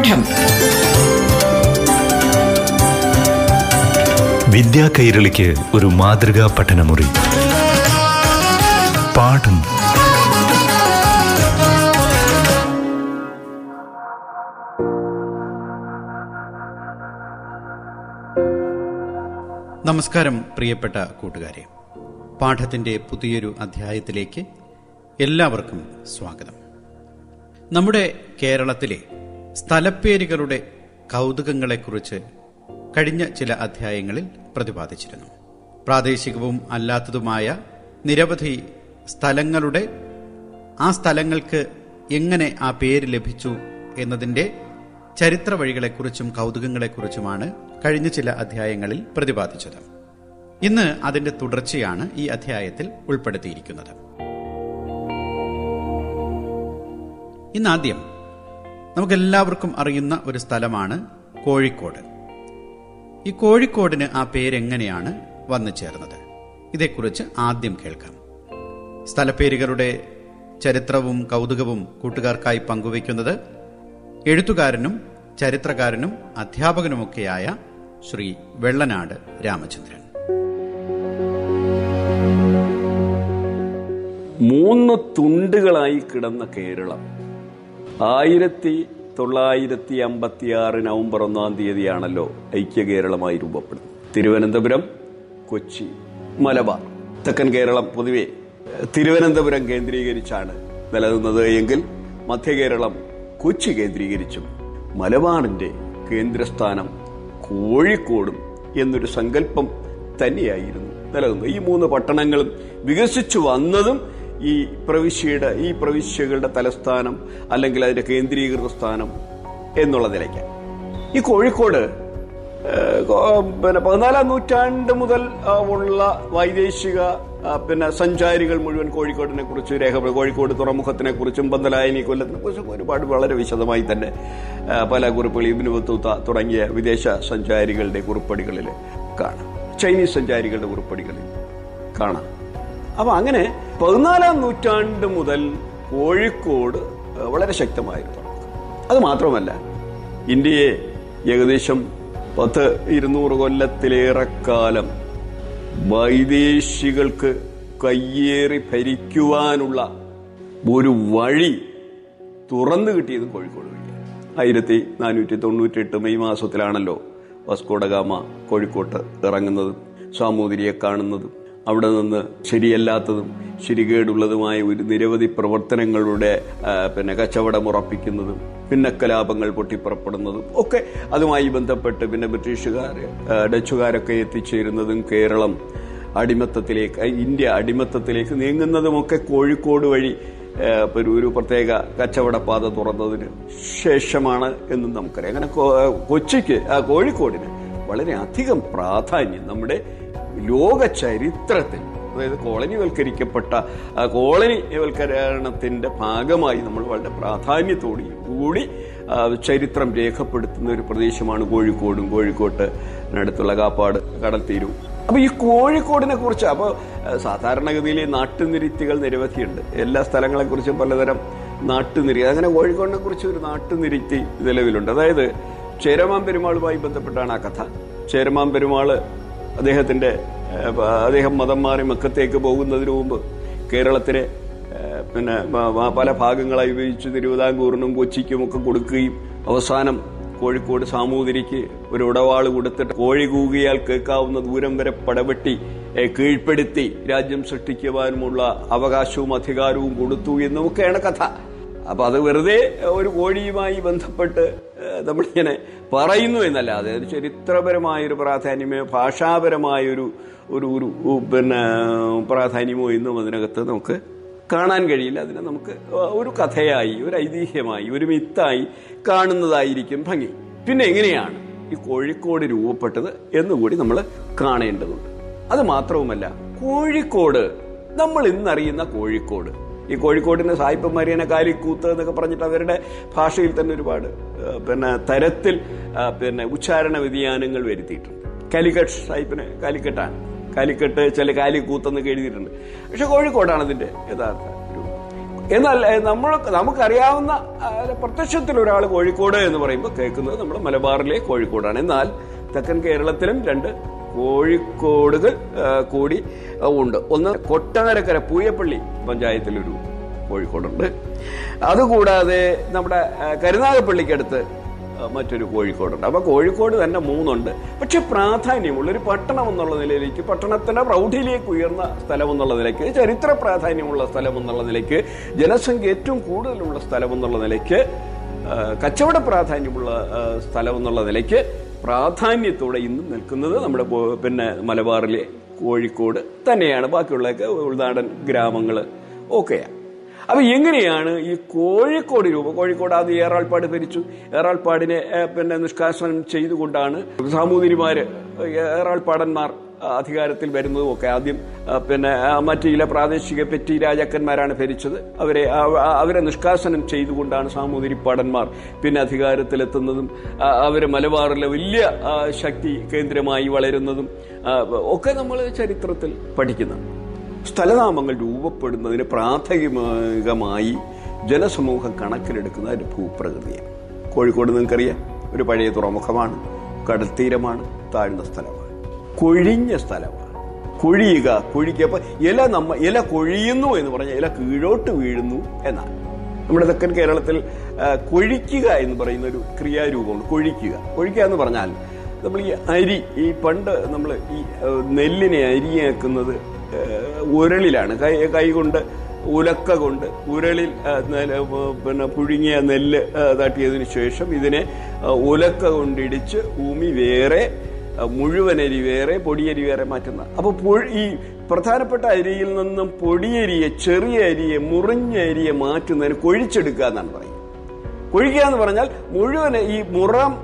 പാഠം. വിദ്യാ കൈരളിക്ക് ഒരു മാതൃകാ പഠനമുറി. പാഠം. നമസ്കാരം പ്രിയപ്പെട്ട കൂട്ടുകാരെ. പാഠത്തിന്റെ പുതിയൊരു അധ്യായത്തിലേക്ക് എല്ലാവർക്കും സ്വാഗതം. നമ്മുടെ കേരളത്തിലെ സ്ഥലപ്പേരുകളുടെ കൗതുകങ്ങളെക്കുറിച്ച് കഴിഞ്ഞ ചില അധ്യായങ്ങളിൽ പ്രതിപാദിച്ചിരുന്നു. പ്രാദേശികവും അല്ലാത്തതുമായ നിരവധി സ്ഥലങ്ങളുടെ ആ സ്ഥലങ്ങൾക്ക് എങ്ങനെ ആ പേര് ലഭിച്ചു എന്നതിന്റെ ചരിത്ര വഴികളെക്കുറിച്ചും കൗതുകങ്ങളെക്കുറിച്ചുമാണ് കഴിഞ്ഞ ചില അധ്യായങ്ങളിൽ പ്രതിപാദിച്ചത്. ഇന്ന് അതിന്റെ തുടർച്ചയാണ് ഈ അധ്യായത്തിൽ ഉൾപ്പെടുത്തിയിരിക്കുന്നത്. ഇന്നാദ്യം നമുക്കെല്ലാവർക്കും അറിയുന്ന ഒരു സ്ഥലമാണ് കോഴിക്കോട്. ഈ കോഴിക്കോടിന് ആ പേരെങ്ങനെയാണ് വന്നു ചേർന്നത്? ഇതേക്കുറിച്ച് ആദ്യം കേൾക്കാം. സ്ഥലപ്പേരുകളുടെ ചരിത്രവും കൗതുകവും കൂട്ടുകാർക്കായി പങ്കുവയ്ക്കുന്നത് എഴുത്തുകാരനും ചരിത്രകാരനും അധ്യാപകനുമൊക്കെയായ ശ്രീ വെള്ളനാട് രാമചന്ദ്രൻ. മൂന്ന് തുണ്ടുകളായി കിടന്ന കേരളം. ആയിരത്തി തൊള്ളായിരത്തി അമ്പത്തി ആറ് നവംബർ ഒന്നാം തീയതിയാണല്ലോ ഐക്യ കേരളമായി രൂപപ്പെടുന്നത്. തിരുവനന്തപുരം കൊച്ചി മലബാർ. തെക്കൻ കേരളം പൊതുവെ തിരുവനന്തപുരം കേന്ദ്രീകരിച്ചാണ് നിലനിന്നത് എങ്കിൽ മധ്യ കേരളം കൊച്ചി കേന്ദ്രീകരിച്ചും മലബാറിന്റെ കേന്ദ്രസ്ഥാനം കോഴിക്കോടും എന്നൊരു സങ്കല്പം തന്നെയായിരുന്നു നിലനിന്നത്. ഈ മൂന്ന് പട്ടണങ്ങളും വികസിച്ചു വന്നതും ഈ പ്രവിശ്യയുടെ ഈ പ്രവിശ്യകളുടെ തലസ്ഥാനം അല്ലെങ്കിൽ അതിന്റെ കേന്ദ്രീകൃത സ്ഥാനം എന്നുള്ള നിലയ്ക്ക്. ഈ കോഴിക്കോട് പിന്നെ പതിനാലാം നൂറ്റാണ്ട് മുതൽ ഉള്ള വൈദേശിക പിന്നെ സഞ്ചാരികൾ മുഴുവൻ കോഴിക്കോടിനെ കുറിച്ച് രേഖ കോഴിക്കോട് തുറമുഖത്തിനെ കുറിച്ചും ബന്ധലായനി കൊല്ലത്തിനെ കുറിച്ചും ഒരുപാട് വളരെ വിശദമായി തന്നെ പല കുറിപ്പുകൾ ഇബിന് ബത്തൂത്ത തുടങ്ങിയ വിദേശ സഞ്ചാരികളുടെ കുറിപ്പടികളിൽ കാണാം. ചൈനീസ് സഞ്ചാരികളുടെ കുറിപ്പടികളിൽ കാണാം. അപ്പൊ അങ്ങനെ പതിനാലാം നൂറ്റാണ്ട് മുതൽ കോഴിക്കോട് വളരെ ശക്തമായിരുന്നു അത് മാത്രമല്ല ഇന്ത്യയെ ഏകദേശം പത്ത് ഇരുന്നൂറ് കൊല്ലത്തിലേറെ കാലം വൈദേശികൾക്ക് കയ്യേറി ഭരിക്കുവാനുള്ള ഒരു വഴി തുറന്നു കിട്ടിയത് കോഴിക്കോട് വഴിയാണ്. ആയിരത്തി നാനൂറ്റി തൊണ്ണൂറ്റി എട്ട് മെയ് മാസത്തിലാണല്ലോ വസ്കോഡഗാമ കോഴിക്കോട്ട് ഇറങ്ങുന്നതും സാമൂതിരിയെ കാണുന്നതും. അവിടെ നിന്ന് ശരിയല്ലാത്തതും ശരികേടുള്ളതുമായ ഒരു നിരവധി പ്രവർത്തനങ്ങളുടെ പിന്നെ കച്ചവടം ഉറപ്പിക്കുന്നതും പിന്നെ കലാപങ്ങൾ പൊട്ടിപ്പുറപ്പെടുന്നതും ഒക്കെ അതുമായി ബന്ധപ്പെട്ട് പിന്നെ ബ്രിട്ടീഷുകാർ ഡച്ചുകാരൊക്കെ എത്തിച്ചേരുന്നതും കേരളം അടിമത്തത്തിലേക്ക് ഇന്ത്യ അടിമത്തത്തിലേക്ക് നീങ്ങുന്നതുമൊക്കെ കോഴിക്കോട് വഴി ഒരു പ്രത്യേക കച്ചവട പാത തുറന്നതിന് ശേഷമാണ് എന്നും നമുക്കറിയാം. അങ്ങനെ കൊച്ചിക്ക് കോഴിക്കോടിന് വളരെ അധികം പ്രാധാന്യം നമ്മുടെ ലോക ചരിത്രത്തിൽ അതായത് കോളനിവൽക്കരിക്കപ്പെട്ട കോളനി കോളനിവൽക്കരണത്തിന്റെ ഭാഗമായി നമ്മൾ വളരെ പ്രാധാന്യത്തോടെ കൂടി ചരിത്രം രേഖപ്പെടുത്തുന്ന ഒരു പ്രദേശമാണ് കോഴിക്കോടും. കോഴിക്കോട്ടിനടുത്തുള്ള കാപ്പാട് കടൽ അപ്പോൾ അപ്പൊ ഈ കോഴിക്കോടിനെ കുറിച്ച് അപ്പൊ സാധാരണഗതിയിൽ നാട്ടുനിരുത്തികൾ നിരവധിയുണ്ട്. എല്ലാ സ്ഥലങ്ങളെക്കുറിച്ചും പലതരം നാട്ടുനിരി അങ്ങനെ കോഴിക്കോടിനെ കുറിച്ച് ഒരു നാട്ടുനിരുത്തി നിലവിലുണ്ട്. അതായത് ചേരമാൻ പെരുമാളുമായി ബന്ധപ്പെട്ടാണ് ആ കഥ. ചേരമാൻ പെരുമാൾ അദ്ദേഹത്തിന്റെ ഏഹ്, അദ്ദേഹം മതം മാറി മക്കത്തേക്ക് പോകുന്നതിന് മുമ്പ് കേരളത്തിലെ പിന്നെ പല ഭാഗങ്ങളായി വിഭജിച്ച് തിരുവിതാംകൂറിനും കൊച്ചിക്കും ഒക്കെ കൊടുക്കുകയും അവസാനം കോഴിക്കോട് സാമൂതിരിക്ക് ഒരു ഉടവാൾ കൊടുത്തിട്ട് കോഴി കൂകിയാൽ കേൾക്കാവുന്ന ദൂരം വരെ പടവെട്ടി കീഴ്പ്പെടുത്തി രാജ്യം സൃഷ്ടിക്കുവാനുമുള്ള അവകാശവും അധികാരവും കൊടുത്തു എന്നുമൊക്കെയാണ് കഥ. അപ്പൊ അത് വെറുതെ ഒരു കോഴിയുമായി ബന്ധപ്പെട്ട് നമ്മളിങ്ങനെ പറയുന്നു എന്നല്ലാതെ ഒരു ചരിത്രപരമായൊരു പ്രാധാന്യമോ ഭാഷാപരമായൊരു ഒരു ഒരു പിന്നെ പ്രാധാന്യമോ എന്നും അതിനകത്ത് നമുക്ക് കാണാൻ കഴിയില്ല. അതിനെ നമുക്ക് ഒരു കഥയായി ഒരു ഐതിഹ്യമായി ഒരു മിത്തായി കാണുന്നതായിരിക്കും ഭംഗി. പിന്നെ എങ്ങനെയാണ് ഈ കോഴിക്കോട് രൂപപ്പെട്ടത് എന്നുകൂടി നമ്മൾ കാണേണ്ടതുണ്ട്. അത് മാത്രവുമല്ല കോഴിക്കോട് നമ്മൾ ഇന്നറിയുന്ന കോഴിക്കോട് ഈ കോഴിക്കോടിന് സായിപ്പ് മരിയനെ കാലി കാലിക്കൂത്ത് എന്നൊക്കെ പറഞ്ഞിട്ട് അവരുടെ ഭാഷയിൽ തന്നെ ഒരുപാട് പിന്നെ തരത്തിൽ പിന്നെ ഉച്ചാരണ വ്യതിയാനങ്ങൾ വരുത്തിയിട്ടുണ്ട്. കാലിക്കട്ട് സായിപ്പിന് കാലിക്കട്ടാണ്. കാലിക്കട്ട് ചില കാലിക്കൂത്തെന്നൊക്കെ എഴുതിയിട്ടുണ്ട്. പക്ഷെ കോഴിക്കോടാണ് അതിന്റെ യഥാർത്ഥ എന്നാൽ നമ്മൾ നമുക്കറിയാവുന്ന പ്രത്യക്ഷത്തിൽ ഒരാൾ കോഴിക്കോട് എന്ന് പറയുമ്പോൾ കേൾക്കുന്നത് നമ്മുടെ മലബാറിലെ കോഴിക്കോടാണ്. എന്നാൽ തെക്കൻ കേരളത്തിലും രണ്ട് കോഴിക്കോടുകൾ കൂടി ഉണ്ട്. ഒന്ന് കൊട്ടാരക്കര പൂയപ്പള്ളി പഞ്ചായത്തിലൊരു കോഴിക്കോടുണ്ട്. അതുകൂടാതെ നമ്മുടെ കരുനാഗപ്പള്ളിക്കടുത്ത് മറ്റൊരു കോഴിക്കോടുണ്ട്. അപ്പോൾ കോഴിക്കോട് തന്നെ മൂന്നുണ്ട്. പക്ഷെ പ്രാധാന്യമുള്ള ഒരു പട്ടണം എന്നുള്ള നിലയിലേക്ക് പട്ടണത്തിന്റെ പ്രൗഢിയിലേക്ക് ഉയർന്ന സ്ഥലം എന്നുള്ള നിലയ്ക്ക് ചരിത്ര പ്രാധാന്യമുള്ള സ്ഥലം എന്നുള്ള നിലയ്ക്ക് ജനസംഖ്യ ഏറ്റവും കൂടുതലുള്ള സ്ഥലം എന്നുള്ള നിലയ്ക്ക് കച്ചവട പ്രാധാന്യമുള്ള സ്ഥലം എന്നുള്ള നിലയ്ക്ക് പ്രാധാന്യത്തോടെ ഇന്നും നിൽക്കുന്നത് നമ്മുടെ പിന്നെ മലബാറിലെ കോഴിക്കോട് തന്നെയാണ്. ബാക്കിയുള്ളതൊക്കെ ഉൾനാടൻ ഗ്രാമങ്ങൾ ഒക്കെയാണ് അപ്പൊ എങ്ങനെയാണ് ഈ കോഴിക്കോട് രൂപം കോഴിക്കോട് ആദ്യം ഏറാൾപ്പാട് ഭരിച്ചു. ഏറാൾപ്പാടിനെ പിന്നെ നിഷ്കാസനം ചെയ്തുകൊണ്ടാണ് സാമൂതിരിമാര് ഏറാൾപ്പാടന്മാർ അധികാരത്തിൽ വരുന്നതും ഒക്കെ ആദ്യം പിന്നെ മറ്റ് ചില പ്രാദേശിക പെറ്റി രാജാക്കന്മാരാണ് ഭരിച്ചത്. അവരെ അവരെ നിഷ്കാസനം ചെയ്തുകൊണ്ടാണ് സാമൂതിരിപ്പാടന്മാർ പിന്നെ അധികാരത്തിലെത്തുന്നതും അവർ മലബാറിലെ വലിയ ശക്തി കേന്ദ്രമായി വളരുന്നതും ഒക്കെ നമ്മൾ ചരിത്രത്തിൽ പഠിക്കുന്നു. സ്ഥലനാമങ്ങൾ രൂപപ്പെടുന്നതിന് പ്രാഥമികമായി ജനസമൂഹം കണക്കിലെടുക്കുന്ന ഒരു ഭൂപ്രകൃതിയാണ്. കോഴിക്കോട് നിങ്ങൾക്കറിയാം ഒരു പഴയ തുറമുഖമാണ് കടൽത്തീരമാണ് താഴ്ന്ന സ്ഥലമാണ് കൊഴിഞ്ഞ സ്ഥലമാണ്. കൊഴിയുക കൊഴിക്കപ്പോൾ ഇല നമ്മ ഇല കൊഴിയുന്നു എന്ന് പറഞ്ഞാൽ ഇല കീഴോട്ട് വീഴുന്നു എന്നാണ്. നമ്മുടെ തെക്കൻ കേരളത്തിൽ കൊഴിക്കുക എന്ന് പറയുന്ന ഒരു ക്രിയാരൂപമുണ്ട്. കൊഴിക്കുക. കൊഴിക്കുക എന്ന് പറഞ്ഞാൽ നമ്മൾ ഈ അരി ഈ പണ്ട് നമ്മൾ ഈ നെല്ലിനെ അരിയാക്കുന്നത് ഉരളിലാണ്. കൈ കൈ കൊണ്ട് ഉലക്ക കൊണ്ട് ഉരളിൽ പിന്നെ പുഴുങ്ങിയ നെല്ല് തട്ടിയതിനു ശേഷം ഇതിനെ ഉലക്ക കൊണ്ടിടിച്ച് ഭൂമി വേറെ മുഴുവൻ അരി വേറെ പൊടിയരി വേറെ മാറ്റുന്ന. അപ്പൊ ഈ പ്രധാനപ്പെട്ട അരിയിൽ നിന്നും പൊടിയരിയെ ചെറിയ അരിയെ മുറിഞ്ഞ അരിയെ മാറ്റുന്നതിന് കൊഴിച്ചെടുക്കുക എന്നാണ് പറയുന്നത്. കൊഴിക്കുക എന്ന് പറഞ്ഞാൽ മുഴുവൻ ഈ മുറം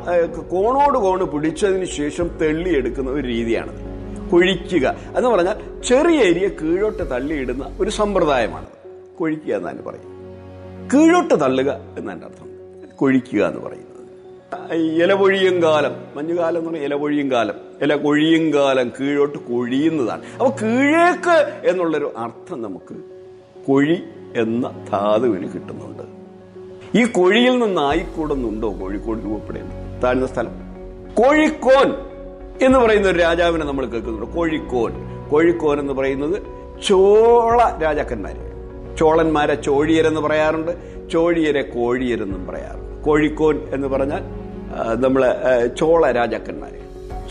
കോണോട് കോണ് പിടിച്ചതിന് ശേഷം തെള്ളിയെടുക്കുന്ന ഒരു രീതിയാണ് കൊഴിക്കുക എന്ന് പറഞ്ഞാൽ ചെറിയ അരിയെ കീഴോട്ട് തള്ളിയിടുന്ന ഒരു സമ്പ്രദായമാണ്. കൊഴിക്കുക എന്നാണ് പറയുന്നത്. കീഴോട്ട് തള്ളുക എന്നാണ് അർത്ഥം. കൊഴിക്കുക എന്ന് പറയുന്നത്. ഇല പൊഴിയും കാലം. മഞ്ഞുകാലം എന്ന് പറഞ്ഞാൽ ഇല പൊഴിയും കാലം. ഇല കൊഴിയും കാലം കീഴോട്ട് കൊഴിയുന്നതാണ്. അപ്പൊ കീഴേക്ക് എന്നുള്ളൊരു അർത്ഥം നമുക്ക് കൊഴി എന്ന ധാതുവിന് കിട്ടുന്നുണ്ട്. ഈ കൊഴിയിൽ നിന്ന് ആയിക്കൂടുന്നുണ്ടോ കോഴിക്കോട് രൂപപ്പെടുന്നത്? താഴ്ന്ന സ്ഥലം. കോഴിക്കോൻ എന്ന് പറയുന്ന ഒരു രാജാവിനെ നമ്മൾ കേൾക്കുന്നുണ്ട്. കോഴിക്കോൻ. കോഴിക്കോൻ എന്ന് പറയുന്നത് ചോള രാജാക്കന്മാര്. ചോളന്മാരെ ചോഴിയരെന്ന് പറയാറുണ്ട്. ചോഴിയരെ കോഴിയരെന്നും പറയാറുണ്ട്. കോഴിക്കോൻ എന്ന് പറഞ്ഞാൽ നമ്മളെ ചോള രാജാക്കന്മാർ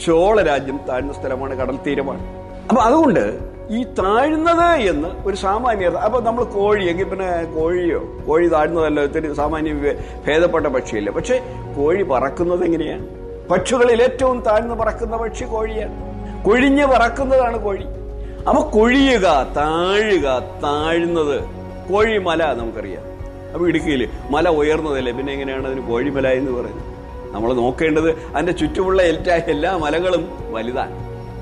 ചോള രാജ്യം താഴ്ന്ന സ്ഥലമാണ് കടൽ തീരമാണ്. അപ്പൊ അതുകൊണ്ട് ഈ താഴ്ന്നത് എന്ന് ഒരു സാമാന്യ അപ്പൊ നമ്മൾ കോഴി എങ്കിൽ പിന്നെ കോഴിയോ കോഴി താഴ്ന്നതല്ലോ ഇത്തിരി സാമാന്യ ഭേദപ്പെട്ട പക്ഷിയല്ലേ. പക്ഷെ കോഴി പറക്കുന്നത് എങ്ങനെയാണ് പക്ഷികളിൽ ഏറ്റവും താഴ്ന്ന് പറക്കുന്ന പക്ഷി കോഴിയാണ് കൊഴിഞ്ഞ് പറക്കുന്നതാണ് കോഴി. അപ്പൊ കൊഴിയുക താഴുക താഴ്ന്നത് കോഴിമല നമുക്കറിയാം. അപ്പൊ ഇടുക്കിയിൽ മല ഉയർന്നതല്ലേ? പിന്നെ എങ്ങനെയാണ് അതിന് കോഴിമല എന്ന് പറയുന്നത്? നമ്മൾ നോക്കേണ്ടത് അതിന്റെ ചുറ്റുമുള്ള എല്ലാ എല്ലാ മലകളും വലുതാണ്.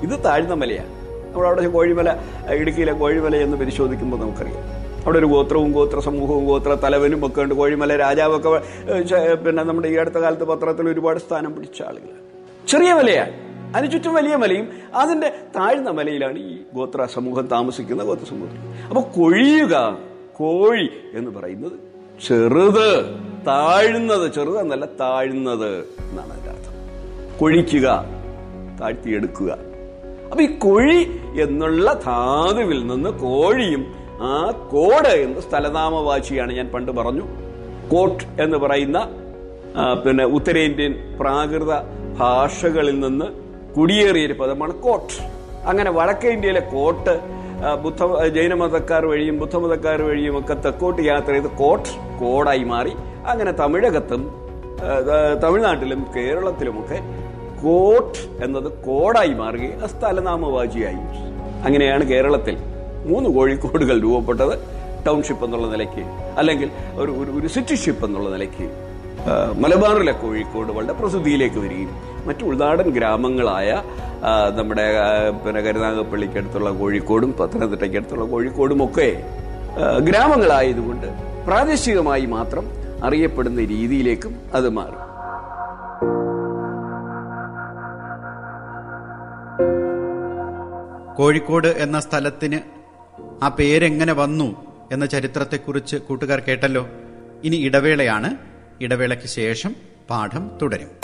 ഇത് താഴ്ന്ന മലയാണ്. നമ്മൾ അവിടെ കോഴിമല ഇടുക്കിയിലെ കോഴിമല എന്ന് പരിശോധിക്കുമ്പോൾ നമുക്കറിയാം. അവിടെ ഒരു ഗോത്രവും ഗോത്ര സമൂഹവും ഗോത്ര തലവനും ഒക്കെ ഉണ്ട്. കോഴിമല രാജാവൊക്കെ പിന്നെ നമ്മുടെ ഈ അടുത്ത കാലത്ത് പത്രത്തിൽ ഒരുപാട് സ്ഥാനം പിടിച്ച ആളുകളാണ്. ചെറിയ മലയാണ്. അതിന് ചുറ്റും വലിയ മലയും. അതിന്റെ താഴ്ന്ന മലയിലാണ് ഈ ഗോത്ര സമൂഹം താമസിക്കുന്ന ഗോത്ര സമൂഹത്തിൽ അപ്പൊ കൊഴിയുക കോഴി എന്ന് പറയുന്നത് ചെറുത് താഴ്ന്നത് ചെറുത് എന്നല്ല താഴ്ന്നത് എന്നാണ് അതിന്റെ അർത്ഥം. കൊഴിക്കുക താഴ്ത്തിയെടുക്കുക. അപ്പൊ ഈ കൊഴി എന്നുള്ള ധാതുവിൽ നിന്ന് കോഴിയും ആ കോട് എന്ന് സ്ഥലനാമവാചിയാണ് ഞാൻ പണ്ട് പറഞ്ഞു. കോട്ട് എന്ന് പറയുന്ന പിന്നെ ഉത്തരേന്ത്യൻ പ്രാകൃത ഭാഷകളിൽ നിന്ന് കുടിയേറിയൊരു പദമാണ് കോട്ട്. അങ്ങനെ വടക്കേ ഇന്ത്യയിലെ കോട്ട് ബുദ്ധ ജൈനമതക്കാർ വഴിയും ബുദ്ധമതക്കാർ വഴിയും ഒക്കെ തെക്കോട്ട് യാത്ര ചെയ്ത് കോട്ട് കോടായി മാറി. അങ്ങനെ തമിഴകത്തും തമിഴ്നാട്ടിലും കേരളത്തിലുമൊക്കെ കോട്ട് എന്നത് കോടായി മാറുകയും സ്ഥലനാമവാചിയായി. അങ്ങനെയാണ് കേരളത്തിൽ മൂന്ന് കോഴിക്കോടുകൾ രൂപപ്പെട്ടത്. ടൗൺഷിപ്പ് എന്നുള്ള നിലയ്ക്ക് അല്ലെങ്കിൽ ഒരു ഒരു സിറ്റിഷിപ്പ് എന്നുള്ള നിലയ്ക്ക്. മലബാറിലെ കോഴിക്കോട് വളരെ പ്രസിദ്ധിയിലേക്ക് വരികയും മറ്റു ഉൾനാടൻ ഗ്രാമങ്ങളായ നമ്മുടെ പിന്നെ കരുനാഗപ്പള്ളിക്കടുത്തുള്ള കോഴിക്കോടും പത്തനംതിട്ടയ്ക്കടുത്തുള്ള കോഴിക്കോടും ഒക്കെ ഗ്രാമങ്ങളായതുകൊണ്ട് പ്രാദേശികമായി മാത്രം അറിയപ്പെടുന്ന രീതിയിലേക്കും അത് മാറി. കോഴിക്കോട് എന്ന സ്ഥലത്തിന് ആ പേരെങ്ങനെ വന്നു എന്ന ചരിത്രത്തെക്കുറിച്ച് കൂട്ടുകാർ കേട്ടല്ലോ. ഇനി ഇടവേളയാണ്. ഇടവേളയ്ക്ക് ശേഷം പാഠം തുടരും.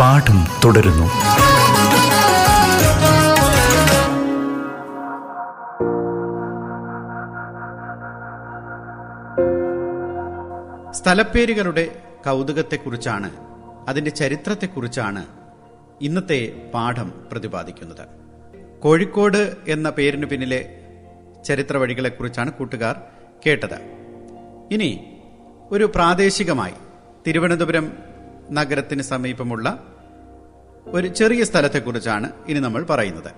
പാഠം തുടരുന്നു. സ്ഥലപ്പേരുകളുടെ കൗതുകത്തെക്കുറിച്ചാണ് അതിന്റെ ചരിത്രത്തെക്കുറിച്ചാണ് ഇന്നത്തെ പാഠം പ്രതിപാദിക്കുന്നത്. കോഴിക്കോട് എന്ന പേരിന് പിന്നിലെ ചരിത്ര വഴികളെക്കുറിച്ചാണ് കൂട്ടുകാർ കേട്ടത്. ഇനി ഒരു പ്രാദേശികമായി തിരുവനന്തപുരം നഗരത്തിന് സമീപമുള്ള ഒരു ചെറിയ സ്ഥലത്തെക്കുറിച്ചാണ് ഇനി നമ്മൾ പറയുന്നത്.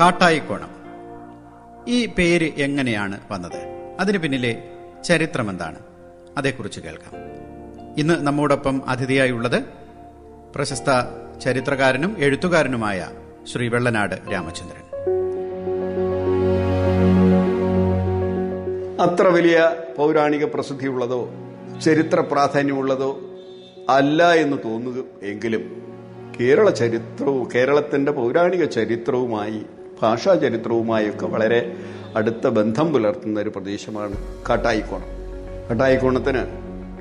കാട്ടായിക്കോണം. ഈ പേര് എങ്ങനെയാണ് വന്നത്? അതിന് പിന്നിലെ ചരിത്രം എന്താണ്? അതേക്കുറിച്ച് കേൾക്കാം. ഇന്ന് നമ്മോടൊപ്പം അതിഥിയായുള്ളത് പ്രശസ്ത ചരിത്രകാരനും എഴുത്തുകാരനുമായ ശ്രീ വെള്ളനാട് രാമചന്ദ്രൻ. അത്ര വലിയ പൗരാണിക പ്രസിദ്ധിയുള്ളതോ ചരിത്ര പ്രാധാന്യമുള്ളതോ അല്ല എന്ന് തോന്നുക എങ്കിലും കേരള ചരിത്രവും കേരളത്തിന്റെ പൗരാണിക ചരിത്രവുമായി ഭാഷാ ചരിത്രവുമായൊക്കെ വളരെ അടുത്ത ബന്ധം പുലർത്തുന്ന ഒരു പ്രദേശമാണ് കാട്ടായിക്കോണം. കാട്ടായിക്കോണത്തിന്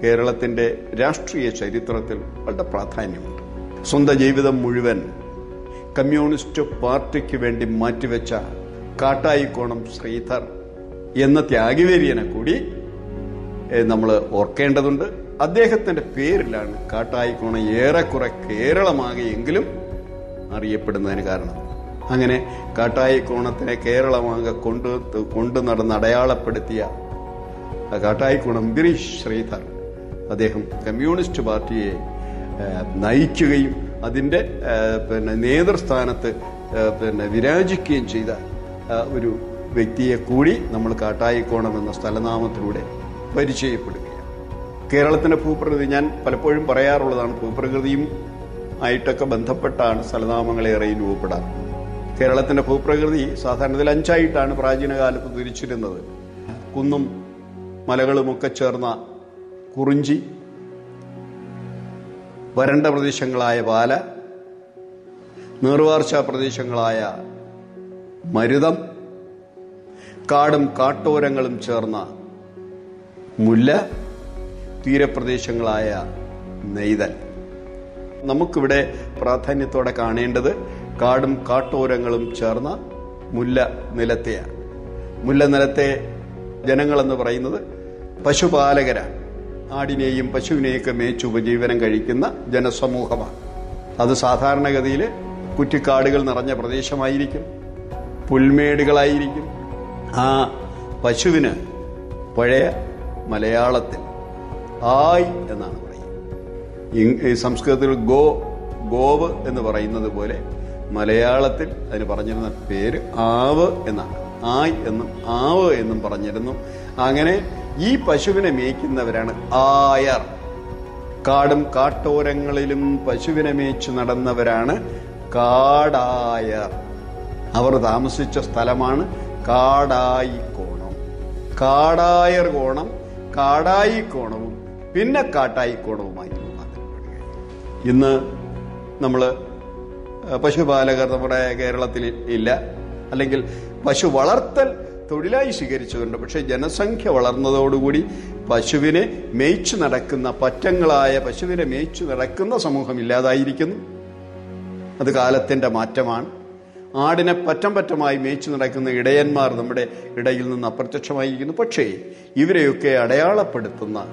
കേരളത്തിന്റെ രാഷ്ട്രീയ ചരിത്രത്തിൽ വളരെ പ്രാധാന്യമുണ്ട്. സ്വന്തം ജീവിതം മുഴുവൻ കമ്മ്യൂണിസ്റ്റ് പാർട്ടിക്ക് വേണ്ടി മാറ്റിവെച്ച കാട്ടായിക്കോണം ശ്രീധർ എന്ന ത്യാഗിവേരിയനെ കൂടി നമ്മൾ ഓർക്കേണ്ടതുണ്ട്. അദ്ദേഹത്തിന്റെ പേരിലാണ് കാട്ടായിക്കോണ ഏറെക്കുറെ കേരളമാകെയെങ്കിലും അറിയപ്പെടുന്നതിന് കാരണം. അങ്ങനെ കാട്ടായിക്കോണത്തിനെ കേരളമാകെ കൊണ്ട് കൊണ്ടു നടന്ന് അടയാളപ്പെടുത്തിയ കാട്ടായിക്കോണം ഗിരീഷ് ശ്രീധർ അദ്ദേഹം കമ്മ്യൂണിസ്റ്റ് പാർട്ടിയെ നയിക്കുകയും അതിന്റെ ആ, പിന്നെ നേതൃസ്ഥാനത്ത് പിന്നെ വിരാജിക്കുകയും ചെയ്ത ഒരു വ്യക്തിയെ കൂടി നമ്മൾ കാട്ടായിക്കോണം എന്ന സ്ഥലനാമത്തിലൂടെ പരിചയപ്പെടുകയാണ് കേരളത്തിന്റെ ഭൂപ്രകൃതി ഞാൻ പലപ്പോഴും പറയാറുള്ളതാണ്. ഭൂപ്രകൃതിയും ആയിട്ടൊക്കെ ബന്ധപ്പെട്ടാണ് സ്ഥലനാമങ്ങളേറെയും രൂപപ്പെടാറ്. കേരളത്തിന്റെ ഭൂപ്രകൃതി സാധാരണത്തിൽ അഞ്ചായിട്ടാണ് പ്രാചീന കാലത്ത് തിരിച്ചിരുന്നത് കുന്നും മലകളുമൊക്കെ ചേർന്ന കുറിഞ്ചി വരണ്ട പ്രദേശങ്ങളായ പാല നീർവാർച്ച പ്രദേശങ്ങളായ മരുതം കാടും കാട്ടോരങ്ങളും ചേർന്ന മുല്ല തീരപ്രദേശങ്ങളായ നെയ്തൽ. നമുക്കിവിടെ പ്രാധാന്യത്തോടെ കാണേണ്ടത് കാടും കാട്ടോരങ്ങളും ചേർന്ന മുല്ല നിലത്തെയാണ്. മുല്ല നിലത്തെ ജനങ്ങളെന്ന് പറയുന്നത് പശുപാലകരാണ്. ആടിനെയും പശുവിനെയൊക്കെ മേച്ച് ഉപജീവനം കഴിക്കുന്ന ജനസമൂഹമാണ്. അത് സാധാരണഗതിയിൽ കുറ്റിക്കാടുകൾ നിറഞ്ഞ പ്രദേശമായിരിക്കും. പുൽമേടുകളായിരിക്കും. ആ പശുവിന് പഴയ മലയാളത്തിൽ ആയ് എന്നാണ് പറയുന്നത്. ഈ സംസ്കൃതത്തിൽ ഗോ ഗോവ് എന്ന് പറയുന്നത് പോലെ മലയാളത്തിൽ അതിന് പറഞ്ഞിരുന്ന പേര് ആവ് എന്നാണ്. ആയ് എന്നും ആവ് എന്നും പറഞ്ഞിരുന്നു. അങ്ങനെ ഈ പശുവിനെ മേയ്ക്കുന്നവരാണ് ആയർ. കാടും കാട്ടോരങ്ങളിലും പശുവിനെ മേച്ചു നടന്നവരാണ് കാടായർ. അവർ താമസിച്ച സ്ഥലമാണ് കാടായി കോണം കാടായർ കോണം കാടായിക്കോണവും പിന്നെ കാട്ടായി കോടവുമായി ഇന്ന് നമ്മൾ പശുപാലകർ നമ്മുടെ കേരളത്തിൽ ഇല്ല. അല്ലെങ്കിൽ പശു വളർത്തൽ തൊഴിലായി സ്വീകരിച്ചവരുണ്ട് പക്ഷേ ജനസംഖ്യ വളർന്നതോടുകൂടി പശുവിനെ മേയിച്ചു നടക്കുന്ന പറ്റങ്ങളായ പശുവിനെ മേയിച്ചു നടക്കുന്ന സമൂഹം ഇല്ലാതായിരിക്കുന്നു. അത് കാലത്തിന്റെ മാറ്റമാണ്. ആടിനെ പറ്റം പറ്റമായി മേയിച്ചു നടക്കുന്ന ഇടയന്മാർ നമ്മുടെ ഇടയിൽ നിന്ന് അപ്രത്യക്ഷമായിരിക്കുന്നു. പക്ഷേ ഇവരെയൊക്കെ അടയാളപ്പെടുത്തുന്ന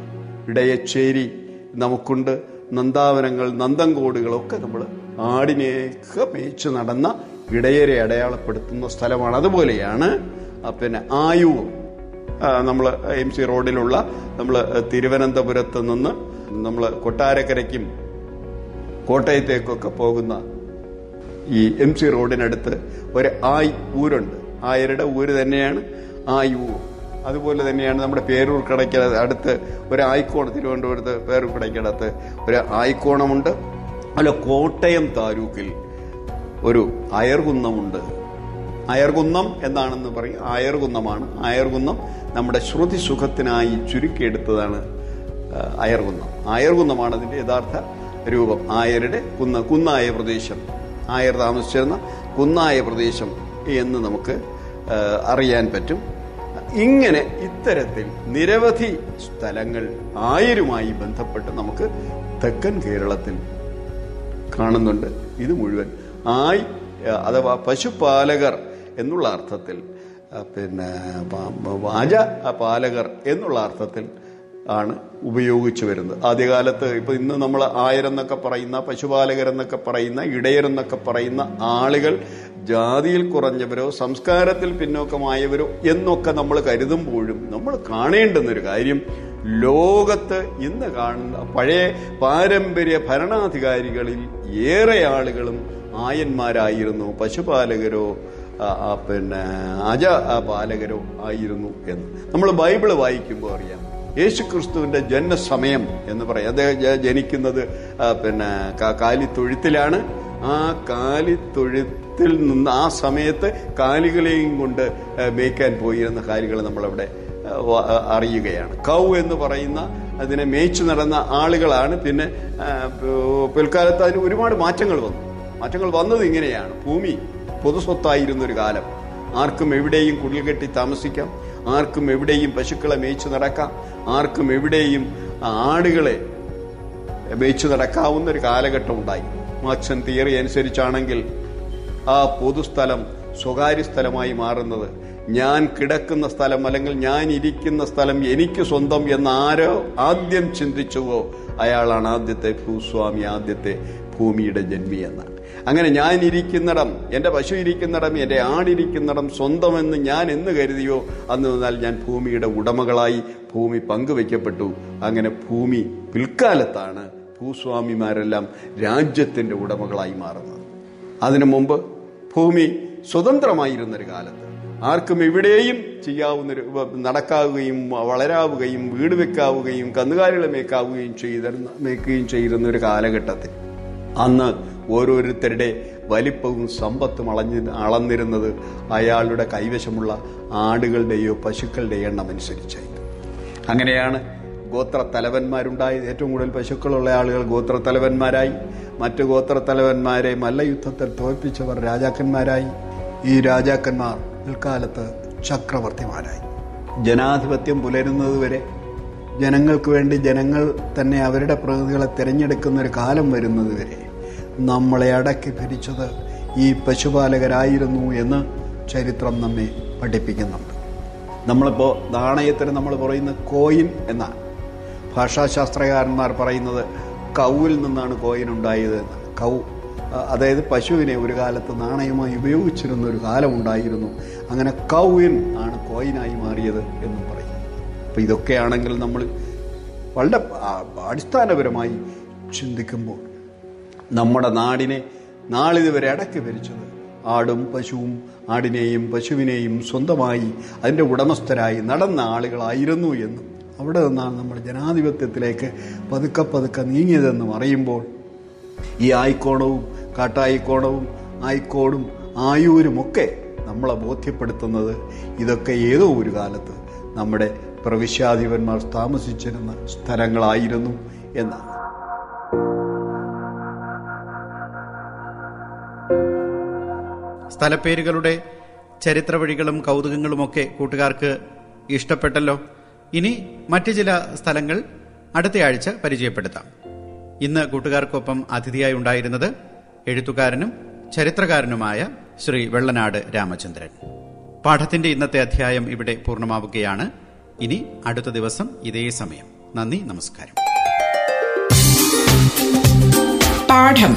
ഇടയച്ചേരി. നമുക്കുണ്ട് നന്ദാവനങ്ങൾ നന്ദങ്കോടുകളൊക്കെ നമ്മൾ ആടിനെയൊക്കെ മേച്ച് നടന്ന ഇടയരെ അടയാളപ്പെടുത്തുന്ന സ്ഥലമാണ്. അതുപോലെയാണ് പിന്നെ ആയുവും നമ്മൾ എം സി റോഡിലുള്ള നമ്മൾ തിരുവനന്തപുരത്ത് നിന്ന് നമ്മൾ കൊട്ടാരക്കരയ്ക്കും കോട്ടയത്തേക്കൊക്കെ പോകുന്ന ഈ എം സി റോഡിനടുത്ത് ഒരു ആയ് ഊരുണ്ട്. ആയരുടെ ഊര് തന്നെയാണ് ആയൂർ. അതുപോലെ തന്നെയാണ് നമ്മുടെ പേരൂർ കടയ്ക്ക് അടുത്ത് ഒരു ആയിക്കോണം തിരുവനന്തപുരത്ത് പേരൂർ കടയ്ക്കടുത്ത് ഒരു ആയിക്കോണമുണ്ട് അല്ല കോട്ടയം താലൂക്കിൽ ഒരു അയർകുന്നമുണ്ട്. അയർകുന്നം എന്താണെന്ന് പറയും? അയർകുന്നമാണ്. അയർകുന്നം നമ്മുടെ ശ്രുതി സുഖത്തിനായി ചുരുക്കിയെടുത്തതാണ് അയർകുന്നം. അയർകുന്നമാണ് അതിന്റെ യഥാർത്ഥ രൂപം. ആയരുടെ കുന്ന കുന്നായ പ്രദേശം. ആയർ താമസിച്ചിരുന്ന കുന്നായ പ്രദേശം എന്ന് നമുക്ക് അറിയാൻ പറ്റും. ഇങ്ങനെ ഇത്തരത്തിൽ നിരവധി സ്ഥലങ്ങൾ ആയരുമായി ബന്ധപ്പെട്ട് നമുക്ക് തെക്കൻ കേരളത്തിൽ കാണുന്നുണ്ട്. ഇത് മുഴുവൻ ആയി അഥവാ പശുപാലകർ എന്നുള്ള അർത്ഥത്തിൽ പിന്നെ വാജ പാലകർ എന്നുള്ള അർത്ഥത്തിൽ ആണ് ഉപയോഗിച്ചു വരുന്നത്. ആദ്യകാലത്ത് ഇപ്പൊ ഇന്ന് നമ്മൾ ആയരെന്നൊക്കെ പറയുന്ന പശുപാലകരെന്നൊക്കെ പറയുന്ന ഇടയരെന്നൊക്കെ പറയുന്ന ആളുകൾ ജാതിയിൽ കുറഞ്ഞവരോ സംസ്കാരത്തിൽ പിന്നോക്കമായവരോ എന്നൊക്കെ നമ്മൾ കരുതുമ്പോഴും നമ്മൾ കാണേണ്ടുന്നൊരു കാര്യം ലോകത്ത് ഇന്ന് കാണുന്ന പഴയ പാരമ്പര്യ ഭരണാധികാരികളിൽ ഏറെ ആളുകളും ആയന്മാരായിരുന്നു. പശുപാലകരോ പിന്നെ അജ പാലകരോ ആയിരുന്നു എന്ന്. നമ്മൾ ബൈബിൾ വായിക്കുമ്പോൾ അറിയാം. യേശു ക്രിസ്തുവിന്റെ ജന്മസമയം എന്ന് പറയും. അദ്ദേഹം ജനിക്കുന്നത് പിന്നെ കാലിത്തൊഴുത്തിലാണ്. ആ കാലിത്തൊഴുത്തിൽ നിന്ന് ആ സമയത്ത് കാലികളെയും കൊണ്ട് മേയ്ക്കാൻ പോയിരുന്ന കാലികൾ നമ്മളവിടെ അറിയുകയാണ്. കൗ എന്ന് പറയുന്ന അതിനെ മേച്ചു നടന്ന ആളുകളാണ്. പിന്നെ പിൽക്കാലത്ത് അതിന് ഒരുപാട് മാറ്റങ്ങൾ വന്നു. മാറ്റങ്ങൾ വന്നത് ഇങ്ങനെയാണ്. ഭൂമി പൊതുസ്വത്തായിരുന്ന ഒരു കാലം. ആർക്കും എവിടെയും കുടിൽ കെട്ടി താമസിക്കാം. ആർക്കും എവിടെയും പശുക്കളെ മേയിച്ചു നടക്കാം. ആർക്കും എവിടെയും ആടുകളെ മേയിച്ചു നടക്കാവുന്ന ഒരു കാലഘട്ടം ഉണ്ടായി. മാക്സൺ തിയറി അനുസരിച്ചാണെങ്കിൽ ആ പൊതുസ്ഥലം സ്വകാര്യ സ്ഥലമായി മാറുന്നത്. ഞാൻ കിടക്കുന്ന സ്ഥലം അല്ലെങ്കിൽ ഞാൻ ഇരിക്കുന്ന സ്ഥലം എനിക്ക് സ്വന്തം എന്ന് ആരോ ആദ്യം ചിന്തിച്ചുവോ അയാളാണ് ആദ്യത്തെ ഭൂസ്വാമി ആദ്യത്തെ ഭൂമിയുടെ ജന്മി എന്നാണ് അങ്ങനെ ഞാൻ ഇരിക്കുന്നിടം എന്റെ പശു ഇരിക്കുന്നിടം എന്റെ ആടിരിക്കുന്നിടം സ്വന്തമെന്ന് ഞാൻ എന്ന് കരുതിയോ അന്ന് മുതൽ ഞാൻ ഭൂമിയുടെ ഉടമകളായി ഭൂമി പങ്കുവെക്കപ്പെട്ടു അങ്ങനെ ഭൂമി പിൽക്കാലത്താണ് ഭൂസ്വാമിമാരെല്ലാം രാജ്യത്തിന്റെ ഉടമകളായി മാറുന്നത്. അതിനു മുമ്പ് ഭൂമി സ്വതന്ത്രമായിരുന്നൊരു കാലത്ത്. ആർക്കും എവിടെയും ചെയ്യാവുന്ന നടക്കാവുകയും വളരാവുകയും വീട് വെക്കാവുകയും കന്നുകാലികളെ മേക്കാവുകയും ചെയ്തിരുന്ന മേക്കുകയും ചെയ്യുന്ന ഒരു കാലഘട്ടത്തിൽ. അന്ന് ഓരോരുത്തരുടെ വലിപ്പവും സമ്പത്തും അളഞ്ഞ് അളന്നിരുന്നത് അയാളുടെ കൈവശമുള്ള ആടുകളുടെയോ പശുക്കളുടെയോ എണ്ണം അനുസരിച്ചായിരുന്നു അങ്ങനെയാണ് ഗോത്ര തലവന്മാരുണ്ടായത് ഏറ്റവും കൂടുതൽ പശുക്കളുള്ള ആളുകൾ ഗോത്ര തലവന്മാരായി മറ്റു ഗോത്ര തലവന്മാരെ മല്ലയുദ്ധത്തിൽ തോൽപ്പിച്ചവർ രാജാക്കന്മാരായി. ഈ രാജാക്കന്മാർ പിൽക്കാലത്ത് ചക്രവർത്തിമാരായി. ജനാധിപത്യം പുലരുന്നതുവരെ ജനങ്ങൾക്ക് വേണ്ടി ജനങ്ങൾ തന്നെ അവരുടെ പ്രതിനിധികളെ തിരഞ്ഞെടുക്കുന്ന ഒരു കാലം വരുന്നതുവരെ നമ്മളെ അടക്കി ഭരിച്ചത് ഈ പശുപാലകരായിരുന്നു എന്ന് ചരിത്രം നമ്മെ പഠിപ്പിക്കുന്നുണ്ട്. നമ്മളിപ്പോൾ നാണയത്തിന് നമ്മൾ പറയുന്ന കോയിൻ എന്നാണ്. ഭാഷാശാസ്ത്രകാരന്മാർ പറയുന്നത് കൗവിൽ നിന്നാണ് കോയിൻ ഉണ്ടായത് എന്ന് കൗ അതായത് പശുവിനെ ഒരു കാലത്ത് നാണയമായി ഉപയോഗിച്ചിരുന്ന ഒരു കാലം ഉണ്ടായിരുന്നു. അങ്ങനെ കൗവിൻ ആണ് കോയിനായി മാറിയത് എന്നും പറയും അപ്പം ഇതൊക്കെയാണെങ്കിൽ നമ്മൾ വളരെ അടിസ്ഥാനപരമായി ചിന്തിക്കുമ്പോൾ നമ്മുടെ നാടിനെ നാളിതുവരെ അടക്കി ഭരിച്ചത്. ആടും പശുവും ആടിനെയും പശുവിനെയും സ്വന്തമായി അതിന്റെ ഉടമസ്ഥരായി നടന്ന ആളുകളായിരുന്നു എന്നും അവിടെ നിന്നാണ് നമ്മൾ ജനാധിപത്യത്തിലേക്ക് പതുക്കെ പതുക്കെ നീങ്ങിയതെന്നും അറിയുമ്പോൾ ഈ ആയിക്കോണവും കാട്ടായിക്കോണവും ആയിക്കോടും ആയൂരുമൊക്കെ നമ്മളെ ബോധ്യപ്പെടുത്തുന്നത് ഇതൊക്കെ ഏതോ ഒരു കാലത്ത് നമ്മുടെ പ്രവിശ്യാധിപന്മാർ താമസിച്ചിരുന്ന സ്ഥലങ്ങളായിരുന്നു എന്നാണ്. സ്ഥലപ്പേരുകളുടെ ചരിത്രവഴികളും കൗതുകങ്ങളുമൊക്കെ കൂട്ടുകാർക്ക് ഇഷ്ടപ്പെട്ടല്ലോ. ഇനി മറ്റു ചില സ്ഥലങ്ങൾ അടുത്തയാഴ്ച പരിചയപ്പെടുത്താം. ഇന്ന് കൂട്ടുകാർക്കൊപ്പം അതിഥിയായി ഉണ്ടായിരുന്നത് എഴുത്തുകാരനും ചരിത്രകാരനുമായ ശ്രീ വെള്ളനാട് രാമചന്ദ്രൻ. പാഠത്തിന്റെ ഇന്നത്തെ അധ്യായം ഇവിടെ പൂർണമാവുകയാണ്. ഇനി അടുത്ത ദിവസം ഇതേ സമയം. നന്ദി നമസ്കാരം. പാഠം.